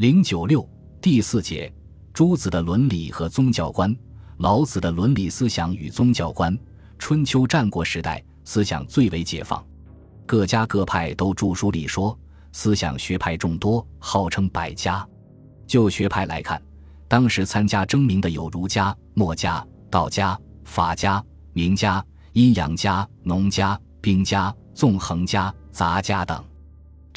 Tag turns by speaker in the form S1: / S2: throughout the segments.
S1: 零九六第四节：朱子的伦理和宗教观，老子的伦理思想与宗教观。春秋战国时代，思想最为解放，各家各派都著书立说，思想学派众多，号称百家。就学派来看，当时参加争鸣的有儒家、墨家、道家、法家、名家、阴阳家、农家、兵家、纵横家、杂家等。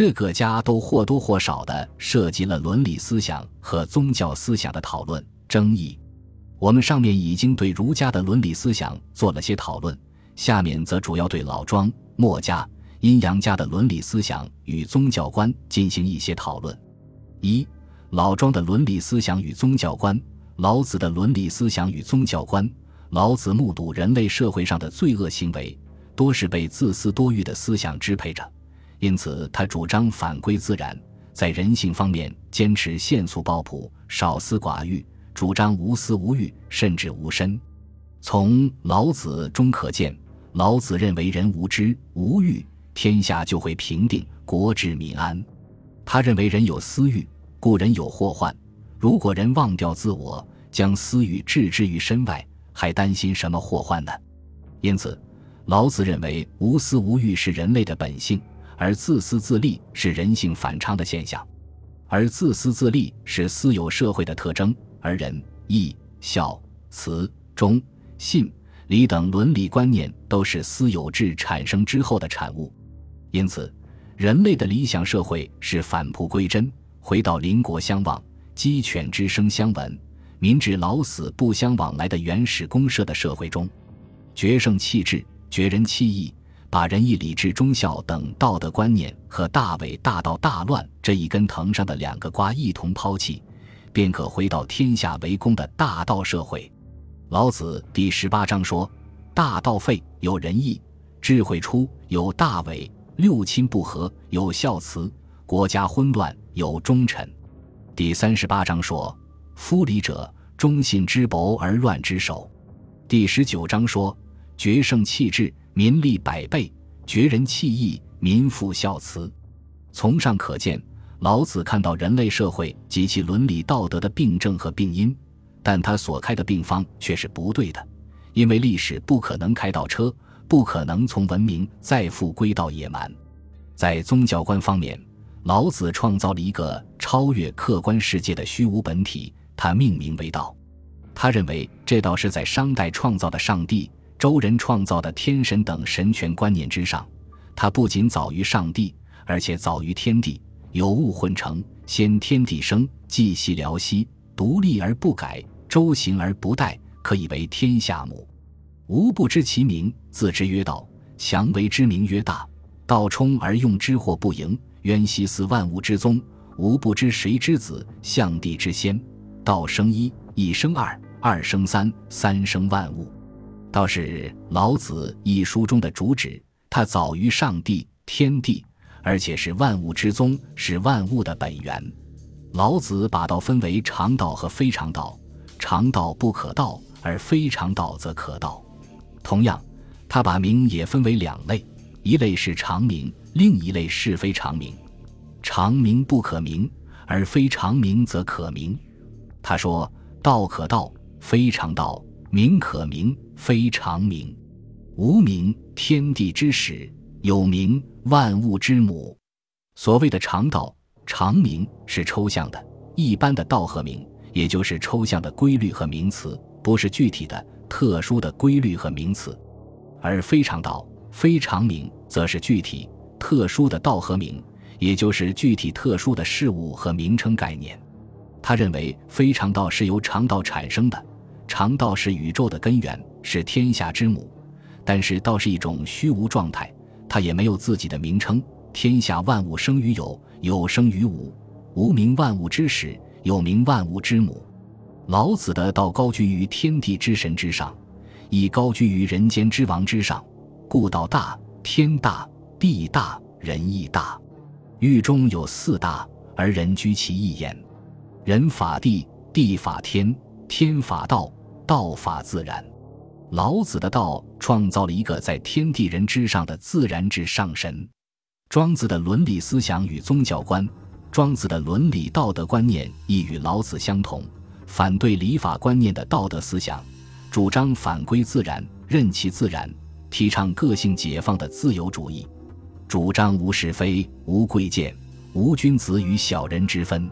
S1: 这个家都或多或少地涉及了伦理思想和宗教思想的讨论争议。我们上面已经对儒家的伦理思想做了些讨论，下面则主要对老庄、墨家、阴阳家的伦理思想与宗教观进行一些讨论。一、老庄的伦理思想与宗教观，老子的伦理思想与宗教观。老子目睹人类社会上的罪恶行为，多是被自私多欲的思想支配着。因此，他主张反归自然，在人性方面坚持限速抱朴、少私寡欲，主张无私无欲，甚至无身。从老子中可见，老子认为人无知无欲，天下就会平定，国治民安。他认为人有私欲，故人有祸患。如果人忘掉自我，将私欲置之于身外，还担心什么祸患呢？因此，老子认为无私无欲是人类的本性。而自私自利是人性反常的现象，而自私自利是私有社会的特征，而仁、义、孝、慈、忠、信、礼等伦理观念都是私有制产生之后的产物。因此，人类的理想社会是返璞归真，回到邻国相望、鸡犬之声相闻、民至老死不相往来的原始公社的社会中，决胜气质，绝人弃义。把仁义礼智忠孝等道德观念和大伟大道大乱这一根藤上的两个瓜一同抛弃，便可回到天下为公的大道社会。老子第十八章说：“大道废，有仁义；智慧出，有大伟；六亲不和，有孝慈；国家混乱，有忠臣。”第三十八章说：“夫礼者，忠信之薄而乱之首。”第十九章说：“决胜气质。”民利百倍，绝人弃义，民复孝慈。从上可见，老子看到人类社会及其伦理道德的病症和病因，但他所开的病方却是不对的，因为历史不可能开倒车，不可能从文明再复归到野蛮。在宗教观方面，老子创造了一个超越客观世界的虚无本体，他命名为道。他认为这道是在商代创造的上帝。周人创造的天神等神权观念之上，它不仅早于上帝，而且早于天地。有物混成，先天地生，寂兮寥兮，独立而不改，周行而不殆，可以为天下母。吾不知其名，自之曰道。强为之名曰大。道冲而用之，或不盈。渊兮似万物之宗。吾不知谁之子，象帝之先。道生一，一生二，二生三，三生万物。倒是老子一书中的主旨，他早于上帝、天地，而且是万物之宗，是万物的本源。老子把道分为常道和非常道，常道不可道，而非常道则可道。同样，他把名也分为两类，一类是常名，另一类是非常名。常名不可名，而非常名则可名。他说：“道可道，非常道。”名可名，非常名。无名，天地之始；有名，万物之母。所谓的常道、常名是抽象的，一般的道和名，也就是抽象的规律和名词，不是具体的、特殊的规律和名词。而非常道、非常名，则是具体、特殊的道和名，也就是具体、特殊的事物和名称概念。他认为，非常道是由常道产生的。常道是宇宙的根源，是天下之母，但是道是一种虚无状态，它也没有自己的名称。天下万物生于有，有生于无，无名万物之始，有名万物之母。老子的道高居于天地之神之上，亦高居于人间之王之上，故道大，天大，地大，人亦大。域中有四大，而人居其一焉。人法地，地法天，天法道。道法自然，老子的道创造了一个在天地人之上的自然之上神。庄子的伦理思想与宗教观，庄子的伦理道德观念亦与老子相同，反对礼法观念的道德思想，主张反归自然，任其自然，提倡个性解放的自由主义，主张无是非、无贵贱、无君子与小人之分。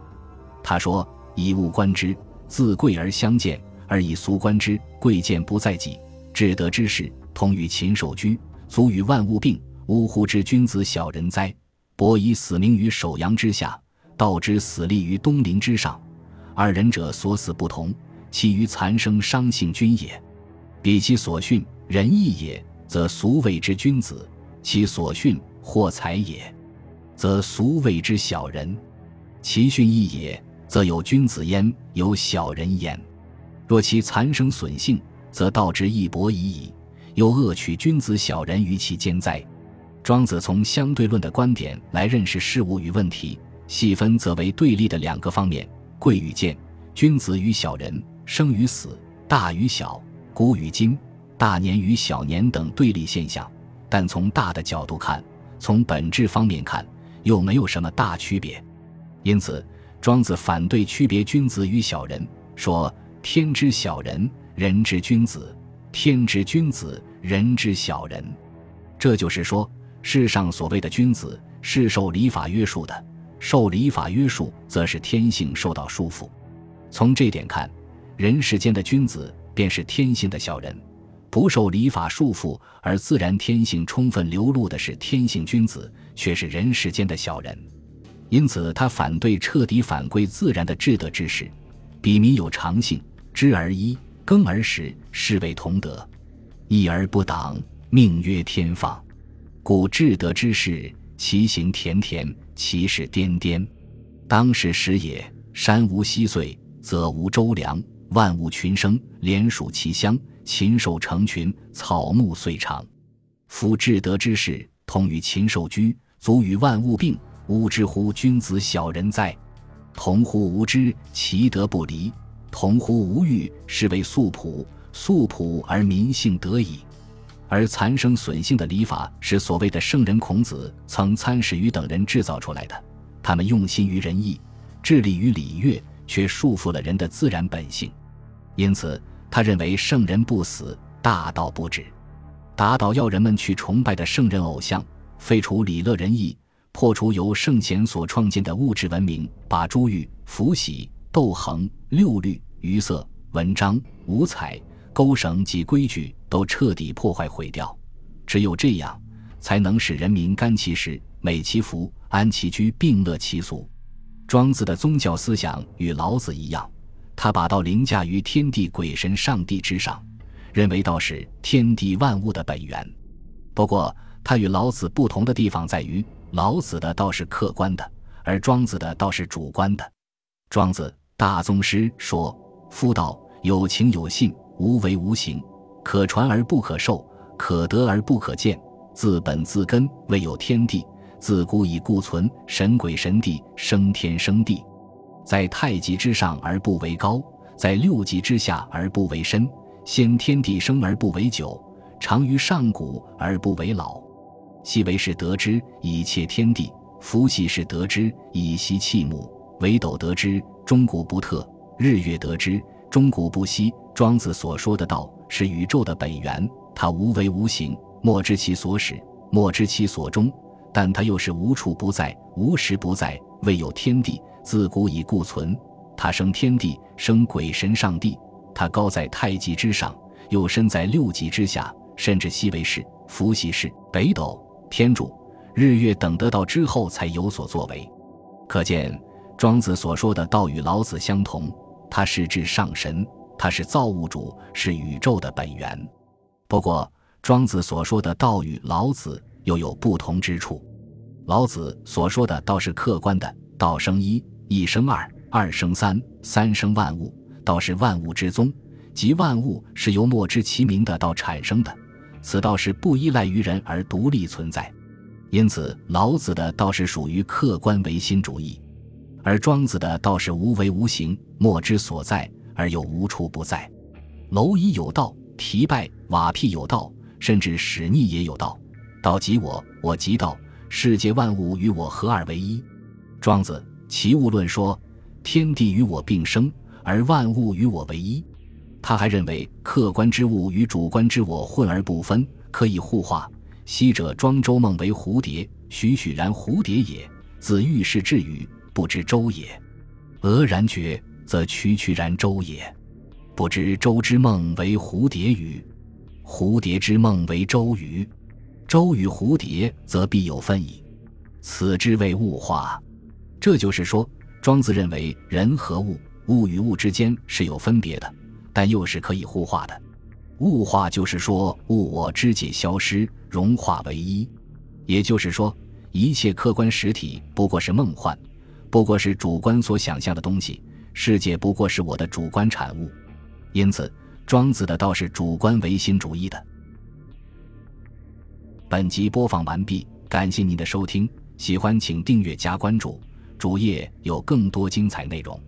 S1: 他说：“以物观之，自贵而相见；而以俗观之，贵贱不在己。至德之士，同于禽兽居，足与万物并。呜呼！之君子小人哉？伯以死命于首阳之下。”道之死立于东陵之上，二人者所死不同，其余残生伤性君也。彼其所训仁义也，则俗谓之君子；其所训惑财也，则俗谓之小人。其训义也，则有君子焉，有小人焉。若其残生损性，则道之义薄已矣。又恶取君子小人于其间哉？庄子从相对论的观点来认识事物与问题。细分则为对立的两个方面：贵与贱，君子与小人，生与死，大与小，古与今，大年与小年等对立现象。但从大的角度看，从本质方面看，又没有什么大区别。因此，庄子反对区别君子与小人，说：“天之小人，人之君子；天之君子，人之小人。”这就是说，世上所谓的君子，是受礼法约束的。受礼法约束，则是天性受到束缚。从这点看，人世间的君子便是天性的小人；不受礼法束缚而自然天性充分流露的是天性君子，却是人世间的小人。因此，他反对彻底反归自然的至德之士。彼民有常性，知而一，耕而食，是谓同德；义而不党，命曰天放。故至德之士，其行恬恬。其事颠颠，当是时也。山无溪岁，则无周梁；万物群生，连属其乡。禽兽成群，草木遂长。夫至德之士，同与禽兽居，足与万物并。吾知乎君子小人哉？同乎无知，其德不离；同乎无欲，是为素朴。素朴而民性得矣。而残生损性的礼法是所谓的圣人孔子曾参使于等人制造出来的，他们用心于仁义，致力于礼乐，却束缚了人的自然本性。因此，他认为圣人不死，大道不止。打倒要人们去崇拜的圣人偶像，废除礼乐仁义，破除由圣贤所创建的物质文明，把珠玉、符玺、斗衡、六律、余色、文章、五彩。勾绳及规矩都彻底破坏毁掉，只有这样，才能使人民甘其食、美其服、安其居、并乐其俗。庄子的宗教思想与老子一样，他把道凌驾于天地鬼神上帝之上，认为道是天地万物的本源。不过，他与老子不同的地方在于，老子的道是客观的，而庄子的道是主观的。庄子大宗师说：“夫道有情有信。”无为无形，可传而不可受，可得而不可见。自本自根，未有天地；自古以固存，神鬼神帝，生天生地。在太极之上而不为高，在六极之下而不为深。先天地生而不为久，长于上古而不为老。昔为是得之，以切天地；夫羲是得之，以息气木；北斗得之，终古不特；日月得之，终古不息。庄子所说的道是宇宙的本源，它无为无形，莫知其所始，莫知其所终，但它又是无处不在，无时不在，未有天地，自古以固存。它生天地，生鬼神上帝，它高在太极之上，又身在六极之下，甚至西为是、伏羲氏、北斗、天柱、日月等得道之后才有所作为。可见，庄子所说的道与老子相同，他是至上神。他是造物主，是宇宙的本源。不过，庄子所说的道与老子又有不同之处。老子所说的道是客观的，道生一，一生二，二生三，三生万物，道是万物之宗，即万物是由莫知其名的道产生的。此道是不依赖于人而独立存在。因此，老子的道是属于客观唯心主义，而庄子的道是无为无形，莫之所在。而又无处不在，蝼蚁有道，提拜瓦辟有道，甚至屎溺也有道。道即我，我即道，世界万物与我合二为一。庄子齐物论说，天地与我并生，而万物与我为一。他还认为，客观之物与主观之我混而不分，可以互化。昔者庄周梦为蝴蝶，栩栩然蝴蝶也；子欲事至语，不知周也。俄然觉，则区区然周也。不知周之梦为蝴蝶与，蝴蝶之梦为周与。周与蝴蝶，则必有分矣。此之谓物化。这就是说，庄子认为人和物、物与物之间是有分别的。但又是可以互化的，物化就是说物我之界消失，融化为一。也就是说，一切客观实体不过是梦幻，不过是主观所想象的东西，世界不过是我的主观产物。因此，庄子的道是主观唯心主义的。本集播放完毕，感谢您的收听，喜欢请订阅加关注，主页有更多精彩内容。